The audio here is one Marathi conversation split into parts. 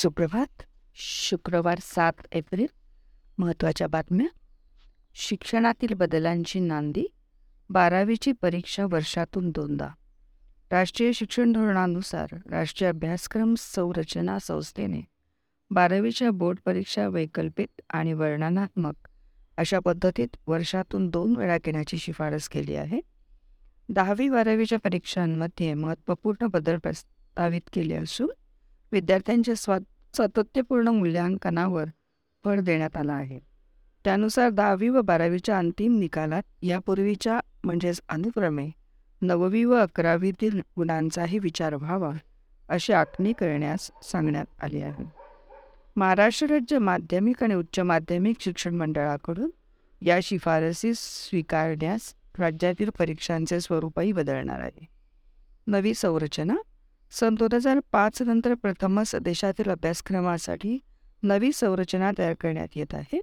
सुप्रभात. शुक्रवार सात एप्रिल. महत्त्वाच्या बातम्या. शिक्षणातील बदलांची नांदी. बारावीची परीक्षा वर्षातून दोनदा. राष्ट्रीय शिक्षण धोरणानुसार राष्ट्रीय अभ्यासक्रम संरचना संस्थेने बारावीच्या बोर्ड परीक्षा वैकल्पिक आणि वर्णनात्मक अशा पद्धतीत वर्षातून दोन वेळा घेण्याची शिफारस केली आहे. दहावी बारावीच्या परीक्षांमध्ये महत्त्वपूर्ण बदल प्रस्तावित केले असून विद्यार्थ्यांच्या स्वा सातत्यपूर्ण मूल्यांकनावर भर देण्यात आला आहे. त्यानुसार दहावी व बारावीच्या अंतिम निकालात यापूर्वीच्या म्हणजेच अनुक्रमे नववी व अकरावीतील गुणांचाही विचार व्हावा अशी आखणी करण्यास सांगण्यात आली आहे. महाराष्ट्र राज्य माध्यमिक आणि उच्च माध्यमिक शिक्षण मंडळाकडून या शिफारसी स्वीकारण्यास राज्यातील परीक्षांचे स्वरूपही बदलणार आहे. नवी संरचना सन दोन हजार पाच नंतर प्रथमच देशातील अभ्यासक्रमासाठी नवी संरचना तयार करण्यात येत आहे.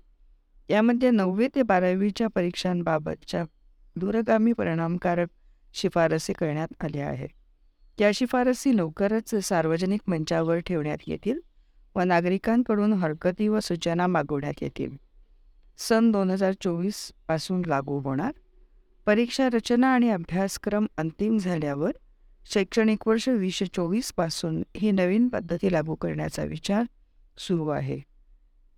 यामध्ये नववी ते बारावीच्या परीक्षांबाबतच्या दूरगामी परिणामकारक शिफारसी करण्यात आल्या आहेत. या शिफारसी लवकरच सार्वजनिक मंचावर ठेवण्यात येतील व नागरिकांकडून हरकती व सूचना मागवण्यात येतील. सन दोन हजार चोवीसपासून लागू होणार. परीक्षा रचना आणि अभ्यासक्रम अंतिम झाल्यावर शैक्षणिक वर्ष वीसशे चोवीसपासून ही नवीन पद्धती लागू करण्याचा विचार सुरू आहे.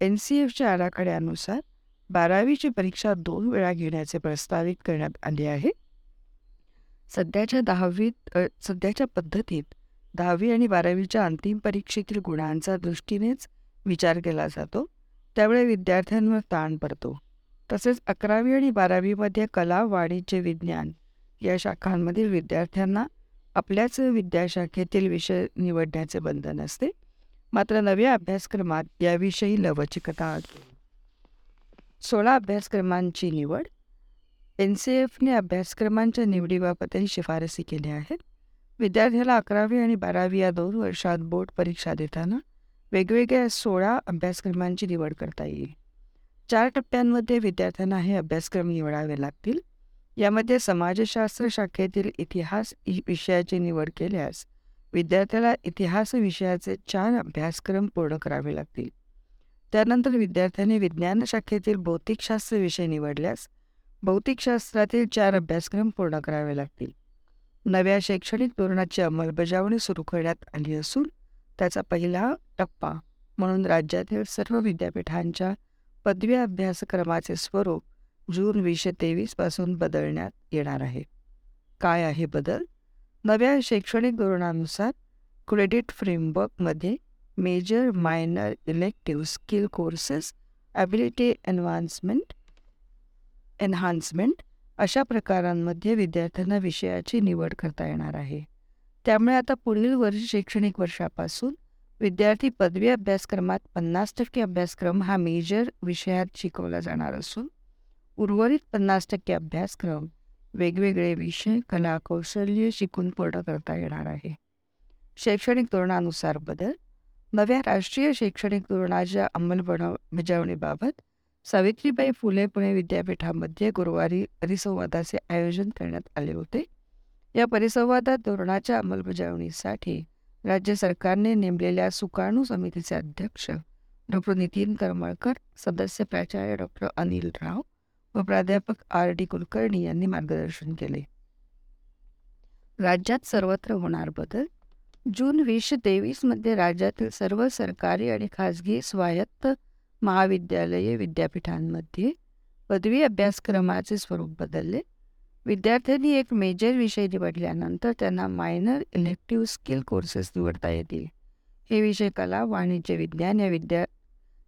एन सी एफच्या आराखड्यानुसार बारावीची परीक्षा दोन वेळा घेण्याचे प्रस्तावित करण्यात आले आहे. सध्याच्या दहावीत सध्याच्या पद्धतीत दहावी आणि बारावीच्या अंतिम परीक्षेतील गुणांचा दृष्टीनेच विचार केला जातो. त्यामुळे विद्यार्थ्यांवर ताण पडतो. तसेच अकरावी आणि बारावीमध्ये कला वाणिज्य विज्ञान या शाखांमधील विद्यार्थ्यांना आपल्याच विद्याशाखेतील विषय निवडण्याचे बंधन असते. मात्र नव्या अभ्यासक्रमात याविषयी लवचिकता आहे सोळा अभ्यासक्रमांची निवड. एन सी एफने अभ्यासक्रमांच्या निवडीबाबतही शिफारसी केल्या आहेत. विद्यार्थ्याला अकरावी आणि बारावी या दोन वर्षात बोर्ड परीक्षा देताना वेगवेगळ्या सोळा अभ्यासक्रमांची निवड करता येईल. चार टप्प्यांमध्ये विद्यार्थ्यांना हे अभ्यासक्रम निवडावे लागतील. यामध्ये समाजशास्त्र शाखेतील इतिहास विषयाची निवड केल्यास विद्यार्थ्याला इतिहास विषयाचे चार अभ्यासक्रम पूर्ण करावे लागतील. त्यानंतर विद्यार्थ्यांनी विज्ञान शाखेतील भौतिकशास्त्र विषय निवडल्यास भौतिकशास्त्रातील चार अभ्यासक्रम पूर्ण करावे लागतील. नव्या शैक्षणिक धोरणाची अंमलबजावणी सुरू करण्यात आली असून त्याचा पहिला टप्पा म्हणून राज्यातील सर्व विद्यापीठांच्या पदवी अभ्यासक्रमाचे स्वरूप जून वीसशे तेवीसपासून बदलण्यात येणार आहे. काय आहे बदल? नव्या शैक्षणिक धोरणानुसार क्रेडिट फ्रेमवर्कमध्ये major minor elective skill courses ability enhancement enhancement अशा प्रकारांमध्ये विद्यार्थ्यांना विषयाची निवड करता येणार आहे. त्यामुळे आता पुढील वर्ष शैक्षणिक वर्षापासून विद्यार्थी पदवी अभ्यासक्रमात पन्नास टक्के अभ्यासक्रम हा मेजर विषयात शिकवला जाणार असून उर्वरित पन्नास टक्के अभ्यासक्रम वेगवेगळे विषय कला कौशल्य शिकून पूर्ण करता येणार आहे. शैक्षणिक धोरणानुसार बदल. नव्या राष्ट्रीय शैक्षणिक धोरणाच्या अंमलबजावणीबाबत सावित्रीबाई फुले पुणे विद्यापीठामध्ये गुरुवारी परिसंवादाचे आयोजन करण्यात आले होते. या परिसंवादात धोरणाच्या अंमलबजावणीसाठी राज्य सरकारने नेमलेल्या सुकाणू समितीचे अध्यक्ष डॉक्टर नितीन करमळकर सदस्य प्राचार्य डॉक्टर अनिल राव व प्राध्यापक आर डी कुलकर्णी यांनी मार्गदर्शन केले. राज्यात सर्वत्र होणार बदल? जून वीसशे तेवीसमध्ये राज्यातील सर्व सरकारी आणि खाजगी स्वायत्त महाविद्यालये विद्यापीठांमध्ये पदवी अभ्यासक्रमाचे स्वरूप बदलले. विद्यार्थ्यांनी एक मेजर विषय निवडल्यानंतर त्यांना मायनर इलेक्टिव्ह स्किल कोर्सेस निवडता येतील. हे विषय कला वाणिज्य विज्ञान या विद्या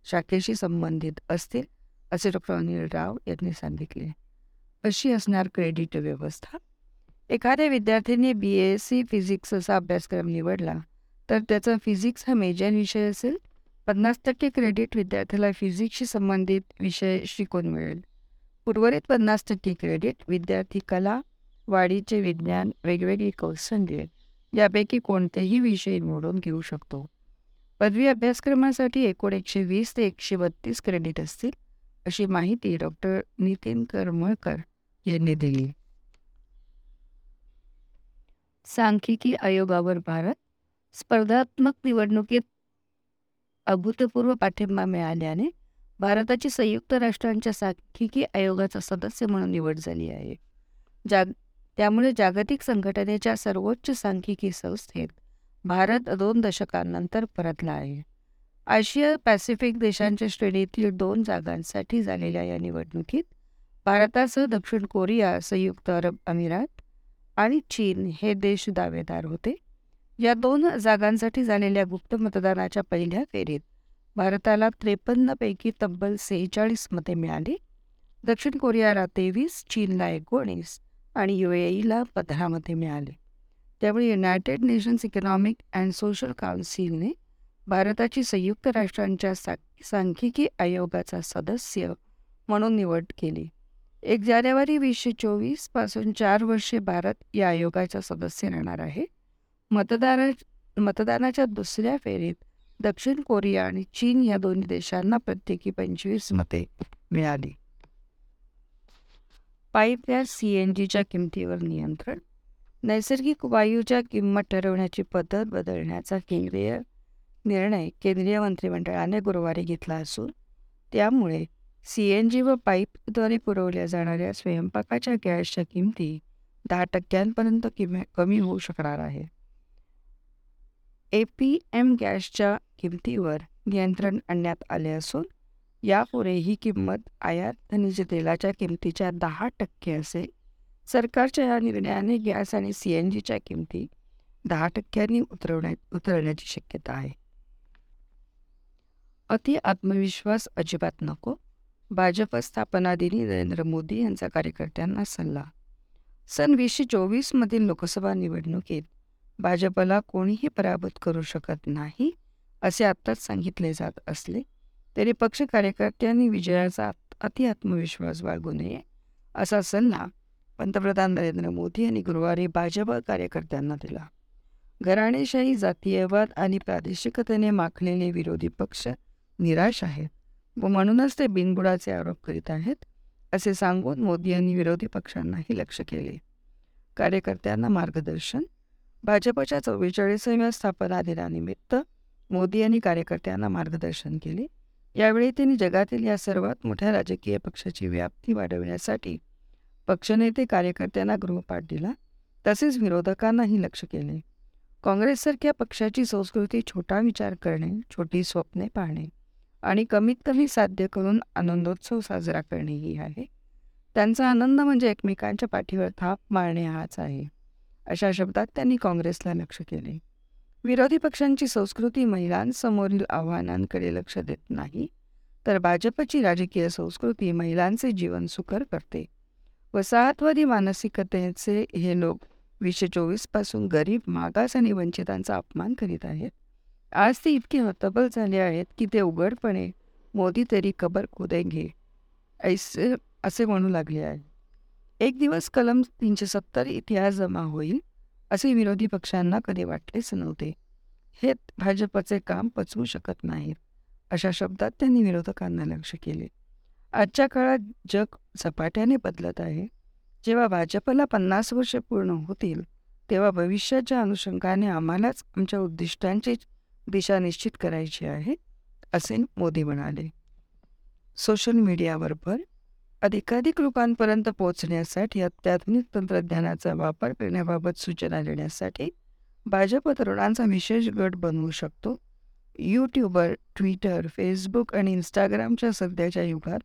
शाखेशी संबंधित असतील. असे डॉक्टर अनिल राव यांनी सांगितले. अशी असणार क्रेडिट व्यवस्था. एखाद्या विद्यार्थ्यांनी बी एस सी फिजिक्स असा अभ्यासक्रम निवडला तर त्याचा फिजिक्स हा मेजर विषय असेल. पन्नास टक्के क्रेडिट विद्यार्थ्याला फिजिक्सशी संबंधित विषय शिकून मिळेल. उर्वरित पन्नास टक्के क्रेडिट विद्यार्थी कला वाढीचे विज्ञान वेगवेगळी कौशल्ये यापैकी कोणतेही विषय निवडून घेऊ शकतो. पदवी अभ्यासक्रमासाठी एकूण एकशे वीस ते एकशे बत्तीस क्रेडिट असतील. अशी माहिती डॉक्टर नितीन करमळकर यांनी दिली. सांख्यिकी आयोगावर भारत स्पर्धात्मक निवडणुकीत अभूतपूर्व पाठिंबा मिळाल्याने भारताची संयुक्त राष्ट्रांच्या सांख्यिकी आयोगाचा सदस्य म्हणून निवड झाली आहे. जाग त्यामुळे जागतिक संघटनेच्या सर्वोच्च सांख्यिकी संस्थेत भारत दोन दशकांनंतर परतला आहे. आशिया पॅसिफिक देशांच्या श्रेणीतील दोन जागांसाठी झालेल्या या निवडणुकीत भारतासह दक्षिण कोरिया संयुक्त अरब अमिरात आणि चीन हे देश दावेदार होते. या दोन जागांसाठी झालेल्या गुप्त मतदानाच्या पहिल्या फेरीत भारताला त्रेपन्नपैकी तब्बल सेहेचाळीस मते मिळाली. दक्षिण कोरियाला तेवीस चीनला एकोणीस आणि यू एईला पंधरा मते मिळाली. त्यामुळे United Nations economic and social काउन्सिलने भारताची संयुक्त राष्ट्रांच्या सा सांख्यिकी आयोगाचा सदस्य म्हणून निवड केली. एक जानेवारी वीसशे चोवीसपासून चार वर्षे भारत या आयोगाचा सदस्य राहणार आहे. मतदारा मतदानाच्या दुसऱ्या फेरीत दक्षिण कोरिया आणि चीन या दोन्ही देशांना प्रत्येकी पंचवीस मते मिळाली. पाईप गॅस सी एन जीच्या किमतीवर नियंत्रण. नैसर्गिक वायूच्या किंमत ठरवण्याची पद्धत बदलण्याचा केंद्रीय निर्णय केंद्रीय मंत्रिमंडळाने गुरुवारी घेतला असून त्यामुळे सी एन जी व पाईपद्वारे पुरवल्या जाणाऱ्या स्वयंपाकाच्या गॅसच्या किमती दहा टक्क्यांपर्यंत किम कमी होऊ शकणार आहे. ए पी एम गॅसच्या किमतीवर नियंत्रण आणण्यात आले असून यापुढे ही किंमत आयात खनिज तेलाच्या किमतीच्या दहा टक्के असेल. सरकारच्या या निर्णयाने गॅस आणि सी एन जीच्या किमती दहा टक्क्यांनी उतरवण्या उतरवण्याची शक्यता आहे. अति आत्मविश्वास अजिबात नको. भाजप स्थापना दिनी नरेंद्र मोदी यांचा कार्यकर्त्यांना सल्ला. सन वीसशे चोवीसमधील लोकसभा निवडणुकीत भाजपला कोणीही पराभूत करू शकत नाही असे आत्ताच सांगितले जात असले तरी पक्ष कार्यकर्त्यांनी विजयाचा अति आत्मविश्वास बाळगू नये असा सल्ला पंतप्रधान नरेंद्र मोदी यांनी गुरुवारी भाजप कार्यकर्त्यांना दिला. घराणेशाही जातीयवाद आणि प्रादेशिकतेने माखलेले विरोधी पक्ष निराश आहेत. व म्हणूनच ते बिनबुडाचे आरोप करीत आहेत असे सांगून मोदी यांनी विरोधी पक्षांनाही लक्ष केले. कार्यकर्त्यांना मार्गदर्शन भाजपच्या चव्वेचाळीसाव्या स्थापना दिनानिमित्त मोदी यांनी कार्यकर्त्यांना मार्गदर्शन केले. यावेळी त्यांनी जगातील या सर्वात मोठ्या राजकीय पक्षाची व्याप्ती वाढविण्यासाठी पक्षनेते कार्यकर्त्यांना गृहपाठ दिला तसेच विरोधकांनाही लक्ष केले. काँग्रेससारख्या पक्षाची संस्कृती छोटा विचार करणे छोटी स्वप्ने पाहणे आणि कमीत कमी साध्य करून आनंदोत्सव साजरा करणे ही आहे. त्यांचा आनंद म्हणजे एकमेकांच्या पाठीवर थाप मारणे हाच आहे. अशा शब्दात त्यांनी काँग्रेसला लक्ष केले. विरोधी पक्षांची संस्कृती महिलांसमोरील आव्हानांकडे लक्ष देत नाही तर भाजपची राजकीय संस्कृती महिलांचे जीवन सुकर करते. वसाहतवादी मानसिकतेचे हे लोक वीसशे चोवीसपासून गरीब मागास आणि वंचितांचा अपमान करीत आहेत. आज ते इतके हतबल झाले आहेत की ते उघडपणे मोदी तरी कबर खोदेंगे ऐसे असे म्हणू लागले आहे एक दिवस कलम तीनशे सत्तर इतिहास जमा होईल असे विरोधी पक्षांना कधी वाटलेच नव्हते. हे भाजपचे काम पचवू शकत नाहीत अशा शब्दात त्यांनी विरोधकांना लक्ष केले. आजच्या काळात जग झपाट्याने बदलत आहे. जेव्हा भाजपला पन्नास वर्षे पूर्ण होतील तेव्हा भविष्याच्या अनुषंगाने आम्हालाच आमच्या उद्दिष्टांची दिशा निश्चित करायची आहे असे मोदी म्हणाले. सोशल मीडियावर भर अधिकाधिक लोकांपर्यंत पोहोचण्यासाठी अत्याधुनिक तंत्रज्ञानाचा वापर करण्याबाबत सूचना देण्यासाठी भाजप तरुणांचा विशेष गट बनवू शकतो. यूट्यूबर ट्विटर फेसबुक आणि इंस्टाग्रामच्या सध्याच्या युगात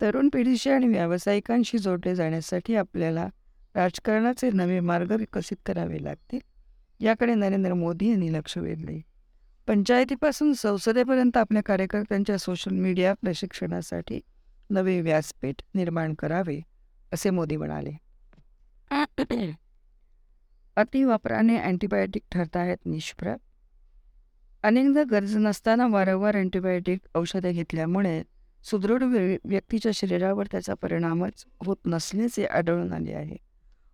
तरुण पिढीशी आणि व्यावसायिकांशी जोडले जाण्यासाठी आपल्याला राजकारणाचे नवे मार्ग विकसित करावे लागतील याकडे नरेंद्र मोदी यांनी लक्ष वेधले. पंचायतीपासून संसदेपर्यंत आपल्या कार्यकर्त्यांच्या सोशल मीडिया प्रशिक्षणासाठी नवे व्यासपीठ निर्माण करावे असे मोदी म्हणाले. अतिवापराने अँटीबायोटिक ठरतायत निष्प्रभ अनेकदा गरज नसताना वारंवार अँटीबायोटिक औषधे घेतल्यामुळे सुदृढ व्यक्तीच्या शरीरावर त्याचा परिणामच होत नसल्याचे आढळून आले आहे.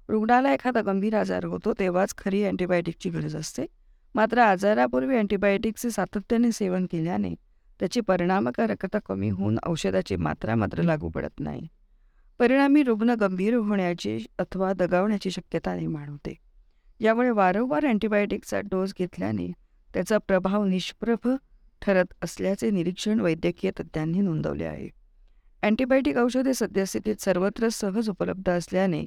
रुग्णाला एखादा गंभीर आजार होतो तेव्हाच खरी अँटीबायोटिकची गरज असते. मात्र आजारापूर्वी अँटीबायोटिकचे सातत्याने सेवन केल्याने त्याची परिणामकारकता कमी होऊन औषधाची मात्रा मात्र लागू पडत नाही. परिणामी रुग्ण गंभीर होण्याची अथवा दगावण्याची शक्यता निर्माण होते. यामुळे वारंवार अँटीबायोटिकचा डोस घेतल्याने त्याचा प्रभाव निष्प्रभ ठरत असल्याचे निरीक्षण वैद्यकीय तज्ज्ञांनी नोंदवले आहे. अँटीबायोटिक औषधे सद्यस्थितीत सर्वत्र सहज उपलब्ध असल्याने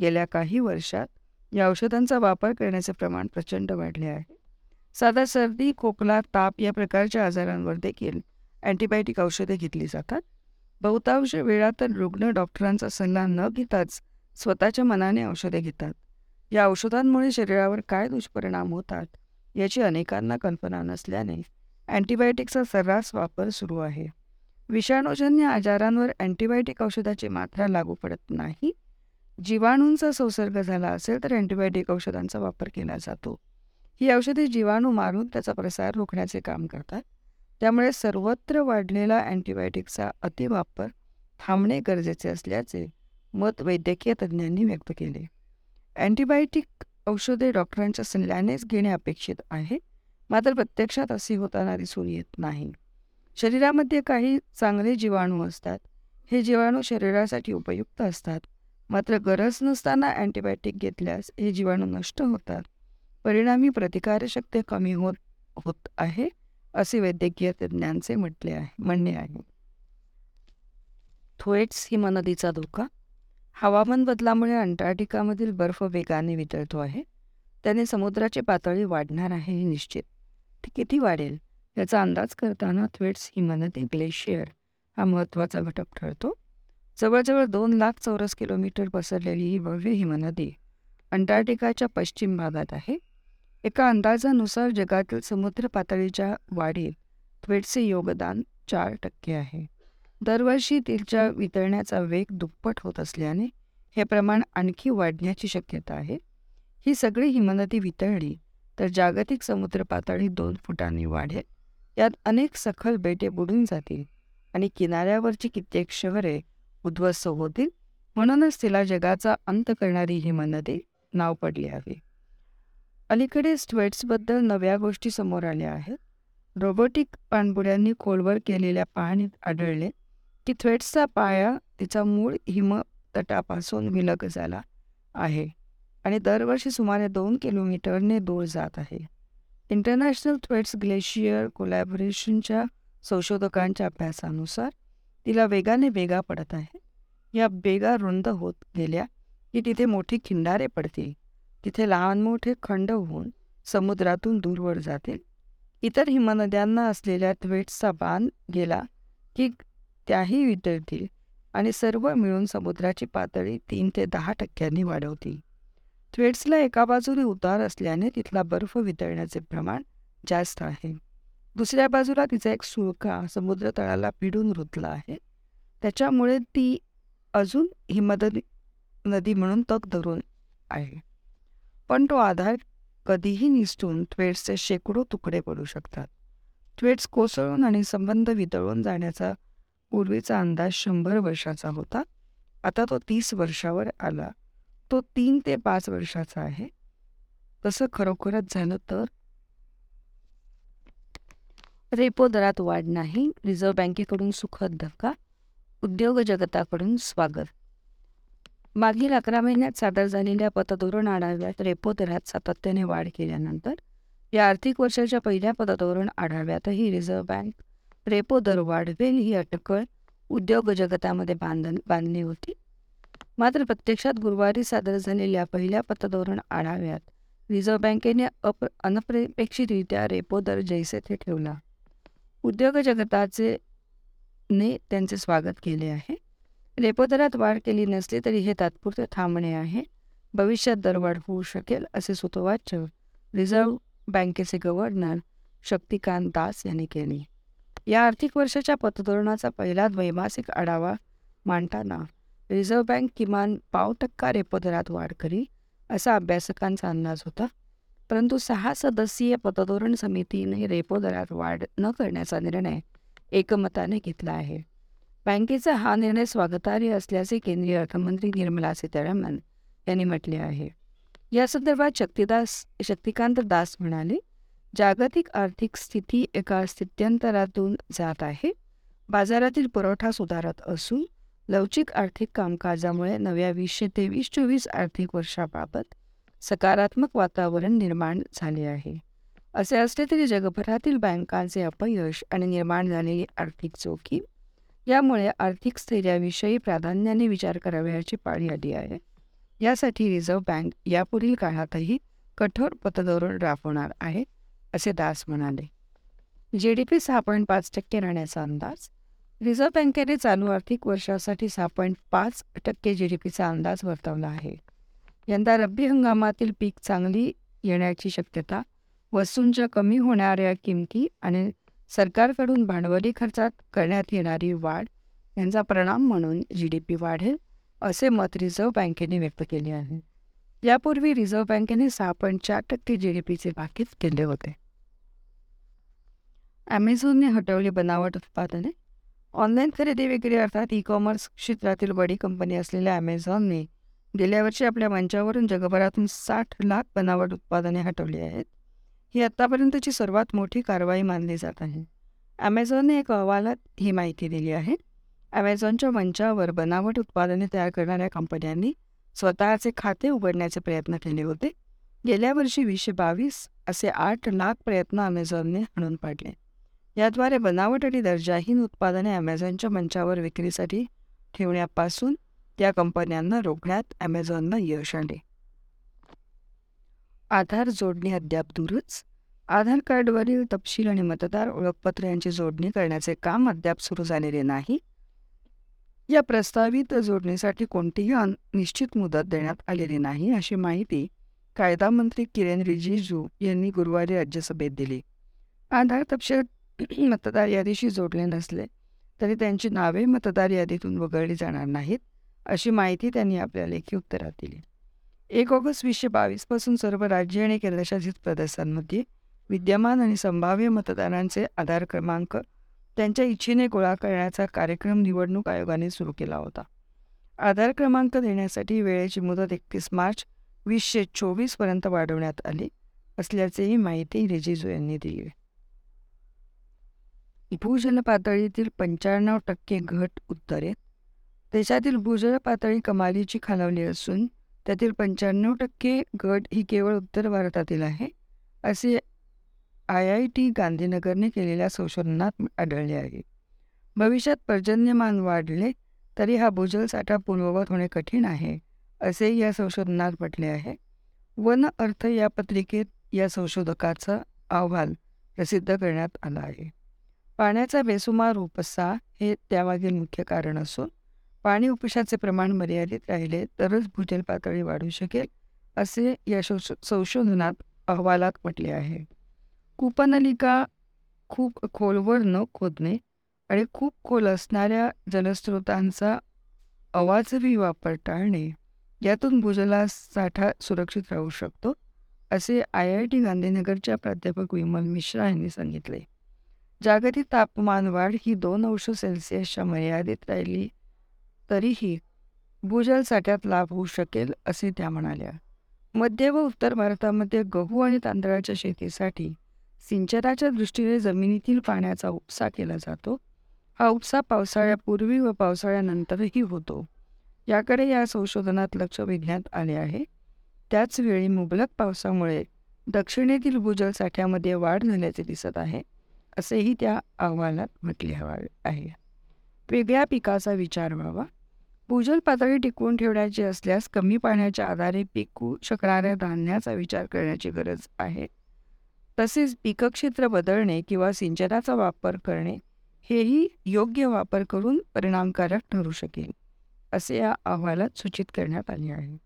गेल्या काही वर्षात या औषधांचा वापर करण्याचे प्रमाण प्रचंड वाढले आहे. साधा सर्दी खोकला ताप या प्रकारच्या आजारांवर देखील अँटीबायोटिक औषधे घेतली जातात. बहुतांश वेळा तर रुग्ण डॉक्टरांचा सल्ला न घेताच स्वतःच्या मनाने औषधे घेतात. या औषधांमुळे शरीरावर काय दुष्परिणाम होतात याची अनेकांना कल्पना नसल्याने अँटीबायोटिकचा सर्रास वापर सुरू आहे. विषाणूजन्य आजारांवर अँटीबायोटिक औषधाची मात्रा लागू पडत नाही. जीवाणूंचा संसर्ग झाला असेल तर अँटीबायोटिक औषधांचा वापर केला जातो. ही औषधे जीवाणू मारून त्याचा प्रसार रोखण्याचे काम करतात. त्यामुळे सर्वत्र वाढलेला अँटीबायोटिकचा अतिवापर थांबणे गरजेचे असल्याचे मत वैद्यकीय तज्ज्ञांनी व्यक्त केले. अँटीबायोटिक औषधे डॉक्टरांच्या सल्ल्यानेच घेणे अपेक्षित आहे मात्र प्रत्यक्षात असे होताना दिसून येत नाही. शरीरामध्ये काही चांगले जीवाणू असतात. हे जीवाणू शरीरासाठी उपयुक्त असतात. मात्र गरज नसताना अँटीबायोटिक घेतल्यास हे जीवाणू नष्ट होतात. परिणामी प्रतिकारशक्ती कमी होत होत आहे असे वैद्यकीय तज्ज्ञांचे म्हटले आहे म्हणणे आहे. थोएट्स हिमनदीचा धोका. हवामान बदलामुळे अंटार्क्टिकामधील बर्फ वेगाने वितळतो आहे. त्याने समुद्राची पातळी वाढणार आहे हे निश्चित. ती किती वाढेल याचा अंदाज करताना थ्वेट्स हिमनदी ग्लेशियर हा महत्त्वाचा घटक ठरतो. जवळजवळ दोन लाख चौरस किलोमीटर पसरलेली ही भव्य हिमनदी अंटार्क्टिकाच्या पश्चिम भागात आहे. एका अंदाजानुसार जगातील समुद्र पातळीच्या वाढीत थ्वेटचे योगदान चार टक्के आहे. दरवर्षी तिच्या वितळण्याचा वेग दुप्पट होत असल्याने हे प्रमाण आणखी वाढण्याची शक्यता आहे. ही सगळी हिमनदी वितळली तर जागतिक समुद्र पातळी दोन फुटांनी वाढेल. यात अनेक सखल बेटे बुडून जातील आणि किनाऱ्यावरची कित्येक शहरे उद्ध्वस्त होतील म्हणूनच तिला जगाचा अंत करणारी हिमनदी नाव पडले आहे. अलीकडे स्वेट्सबद्दल नव्या गोष्टी समोर आल्या आहेत. रोबोटिक पाणबुड्यांनी खोलवर केलेल्या पाहणीत आढळले की थ्वेट्सचा पाया तिचा मूळ हिमतटापासून विलग झाला आहे आणि दरवर्षी सुमारे दोन किलोमीटरने दूर जात आहे. इंटरनॅशनल थ्वेट्स ग्लेशियर कोलॅबोरेशनच्या संशोधकांच्या अभ्यासानुसार तिला वेगाने वेगा पडत आहे. या बेगा रुंद होत गेल्या की तिथे मोठी खिंडारे पडतील. तिथे लहान मोठे खंड होऊन समुद्रातून दूरवर जातील इतर हिमनद्यांना असलेल्या थ्वेट्सचा बांध गेला की त्याही वितळतील आणि सर्व मिळून समुद्राची पातळी तीन ते दहा टक्क्यांनी वाढवतील. थ्वेट्सला एका बाजूने उतार असल्याने तिथला बर्फ वितळण्याचे प्रमाण जास्त आहे. दुसऱ्या बाजूला तिचा एक सुळका समुद्र तळाला पिडून रुतला आहे. त्याच्यामुळे ती अजून हिमद नदी म्हणून तग धरून आहे. पण तो आधार कधीही निसटून ट्वेट्सचे शेकडो तुकडे पडू शकतात. ट्वेट्स कोसळून आणि संबंध वितळून जाण्याचा पूर्वीचा अंदाज शंभर वर्षाचा होता. आता तो तीस वर्षावर आला. तो तीन ते पाच वर्षाचा आहे. तसं खरोखरच झालं तर? रेपो दरात वाढ नाही. रिझर्व्ह बँकेकडून सुखद धक्का. उद्योग जगताकडून स्वागत. मागील अकरा महिन्यात सादर झालेल्या पतधोरण आढाव्यात रेपो दरात सातत्याने वाढ केल्यानंतर या आर्थिक वर्षाच्या पहिल्या पतधोरण आढाव्यातही रिझर्व्ह बँक रेपो दर वाढवेल ही अटकळ उद्योग जगतामध्ये बांधन बांधली होती. मात्र प्रत्यक्षात गुरुवारी सादर झालेल्या पहिल्या पतधोरण आढाव्यात रिझर्व्ह बँकेने अप अनपेक्षितरित्या रेपो दर जैसे ते ठेवला. उद्योग जगताचे ने त्यांचे स्वागत केले आहे. रेपो दरात वाढ केली नसली तरी हे तात्पुरते थांबणे आहे. भविष्यात दरवाढ होऊ शकेल असे सुतोवाच रिझर्व्ह बँकेचे गव्हर्नर शक्तिकांत दास यांनी केली. या आर्थिक वर्षाच्या पतधोरणाचा पहिला द्वैमासिक आढावा मांडताना रिझर्व्ह बँक किमान पाव टक्का रेपो दरात वाढ करी असा अभ्यासकांचा अंदाज होता. परंतु सहा सदस्यीय पतधोरण समितीने रेपो दरात वाढ न करण्याचा निर्णय एकमताने घेतला आहे. बँकेचा हा निर्णय स्वागतार्ह असल्याचे केंद्रीय अर्थमंत्री निर्मला सीतारामन यांनी म्हटले आहे. या संदर्भात शक्तिदास शक्तिकांत दास म्हणाले जागतिक आर्थिक स्थिती एका स्थित्यंतरातून जात आहे. बाजारातील पुरवठा सुधारत असून लवचिक आर्थिक कामकाजामुळे नव्या वीसशे तेवीस चोवीस आर्थिक वर्षाबाबत सकारात्मक वातावरण निर्माण झाले आहे. असे असले तरी जगभरातील बँकांचे अपयश आणि निर्माण झालेली आर्थिक जोखीम यामुळे आर्थिक स्थैर्याविषयी प्राधान्याने विचार करावयाची पाळी आली आहे. यासाठी रिझर्व्ह बँक यापुढील काळातही कठोर पतधोरण राबवणार आहे असे दास म्हणाले. जी डी पी सहा पॉईंट पाच टक्के राहण्याचा अंदाज रिझर्व्ह बँकेने चालू आर्थिक वर्षासाठी सहा पॉईंट पाच टक्के जी डी पीचा अंदाज वर्तवला आहे. यंदा रब्बी हंगामातील पीक चांगली येण्याची शक्यता वस्तूंच्या कमी होणाऱ्या किमती आणि सरकारकडून भांडवली खर्चात करण्यात येणारी वाढ यांचा परिणाम म्हणून जी डी पी वाढेल असे मत रिझर्व्ह बँकेने व्यक्त केले आहे. यापूर्वी रिझर्व्ह बँकेने सहा पॉईंट चार टक्के जी डी पीचे भाकीत केले होते. ॲमेझॉनने हटवली बनावट उत्पादने. ऑनलाईन खरेदी विक्री अर्थात ई कॉमर्स क्षेत्रातील बडी कंपनी असलेल्या ॲमेझॉनने गेल्या वर्षी आपल्या मंचावरून जगभरातून साठ लाख बनावट उत्पादने हटवली आहेत. ही आत्तापर्यंतची सर्वात मोठी कारवाई मानली जात आहे. ॲमेझॉनने एक अहवालात ही माहिती दिली आहे. ॲमेझॉनच्या मंचावर बनावट उत्पादने तयार करणाऱ्या कंपन्यांनी स्वतःचे खाते उघडण्याचे प्रयत्न केले होते. गेल्या वर्षी वीसशे बावीस असे आठ लाख प्रयत्न अमेझॉनने हाणून पाडले. याद्वारे बनावट आणि दर्जाहीन उत्पादने ॲमेझॉनच्या मंचावर विक्रीसाठी ठेवण्यापासून त्या कंपन्यांना रोखण्यात ॲमेझॉनला यश आले. आधार जोडणी अद्याप दूरच आधार कार्डवरील तपशील आणि मतदार ओळखपत्र यांची जोडणी करण्याचे काम अद्याप सुरू झालेले नाही. या प्रस्तावित जोडणीसाठी कोणतीही निश्चित मुदत देण्यात आलेली नाही अशी माहिती कायदा मंत्री किरेन रिजिजू यांनी गुरुवारी राज्यसभेत दिली. आधार तपशील मतदार यादीशी जोडले नसले तरी त्यांची नावे मतदार यादीतून वगळली जाणार नाहीत अशी माहिती त्यांनी आपल्या लेखी उत्तरात दिली. एक ऑगस्ट वीसशे बावीसपासून सर्व राज्य आणि केंद्रशासित प्रदेशांमध्ये विद्यमान आणि संभाव्य मतदारांचे आधार क्रमांक त्यांच्या इच्छेने गोळा करण्याचा कार्यक्रम निवडणूक आयोगाने सुरू केला होता. आधार क्रमांक देण्यासाठी वेळेची मुदत एकतीस मार्च वीसशे चोवीसपर्यंत वाढवण्यात आली असल्याचेही माहिती रिजिजू यांनी दिली. भूजल पातळीतील पंच्याण्णव टक्के घट उत्तरेत. देशातील भूजल पातळी कमालीची खालावली असून त्यातील पंच्याण्णव टक्के घट ही केवळ उत्तर भारतातील आहे असे आय आय टी गांधीनगरने केलेल्या संशोधनात आढळले आहे. भविष्यात पर्जन्यमान वाढले तरी हा भूजल साठा पूर्ववत होणे कठीण आहे असेही या संशोधनात म्हटले आहे. वन अर्थ या पत्रिकेत या संशोधकाचा अहवाल प्रसिद्ध करण्यात आला आहे. पाण्याचा बेसुमार उपसा हे त्यामागील मुख्य कारण असून पाणी उपशाचे प्रमाण मर्यादित राहिले तरच भूजल पातळी वाढू शकेल असे या संशोधनात अहवालात म्हटले आहे. कूपनलिका खूप खोलवर न खोदणे आणि खूप खोल असणाऱ्या जलस्रोतांचा अवाजवी वापर टाळणे यातून भूजला साठा सुरक्षित राहू शकतो असे आय आय टी गांधीनगरच्या प्राध्यापक विमल मिश्रा यांनी सांगितले. जागतिक तापमान वाढ ही दोन अंश सेल्सिअसच्या मर्यादित राहिली तरीही भूजल साठ्यात लाभ होऊ शकेल असे त्या म्हणाल्या. मध्य व उत्तर भारतामध्ये गहू आणि तांदळाच्या शेतीसाठी सिंचनाच्या दृष्टीने जमिनीतील पाण्याचा उपसा केला जातो. हा उपसा पावसाळ्यापूर्वी व पावसाळ्यानंतरही होतो. याकडे या संशोधनात लक्ष वेधण्यात आले आहे. त्याचवेळी मुबलक पावसामुळे दक्षिणेतील भूजल साठ्यामध्ये वाढ झाल्याचे दिसत आहे असेही त्या अहवालात म्हटले हवा आहे. वेगळ्या पिकाचा विचार व्हावा. भूजल पातळी टिकवून ठेवण्याची असल्यास कमी पाण्याच्या आधारे पिकू शकणाऱ्या धान्याचा विचार करण्याची गरज आहे. तसेच पिकक्षेत्र बदलणे किंवा सिंचनाचा वापर करणे हेही योग्य वापर करून परिणामकारक ठरू शकेल असे या अहवालात सूचित करण्यात आले आहे.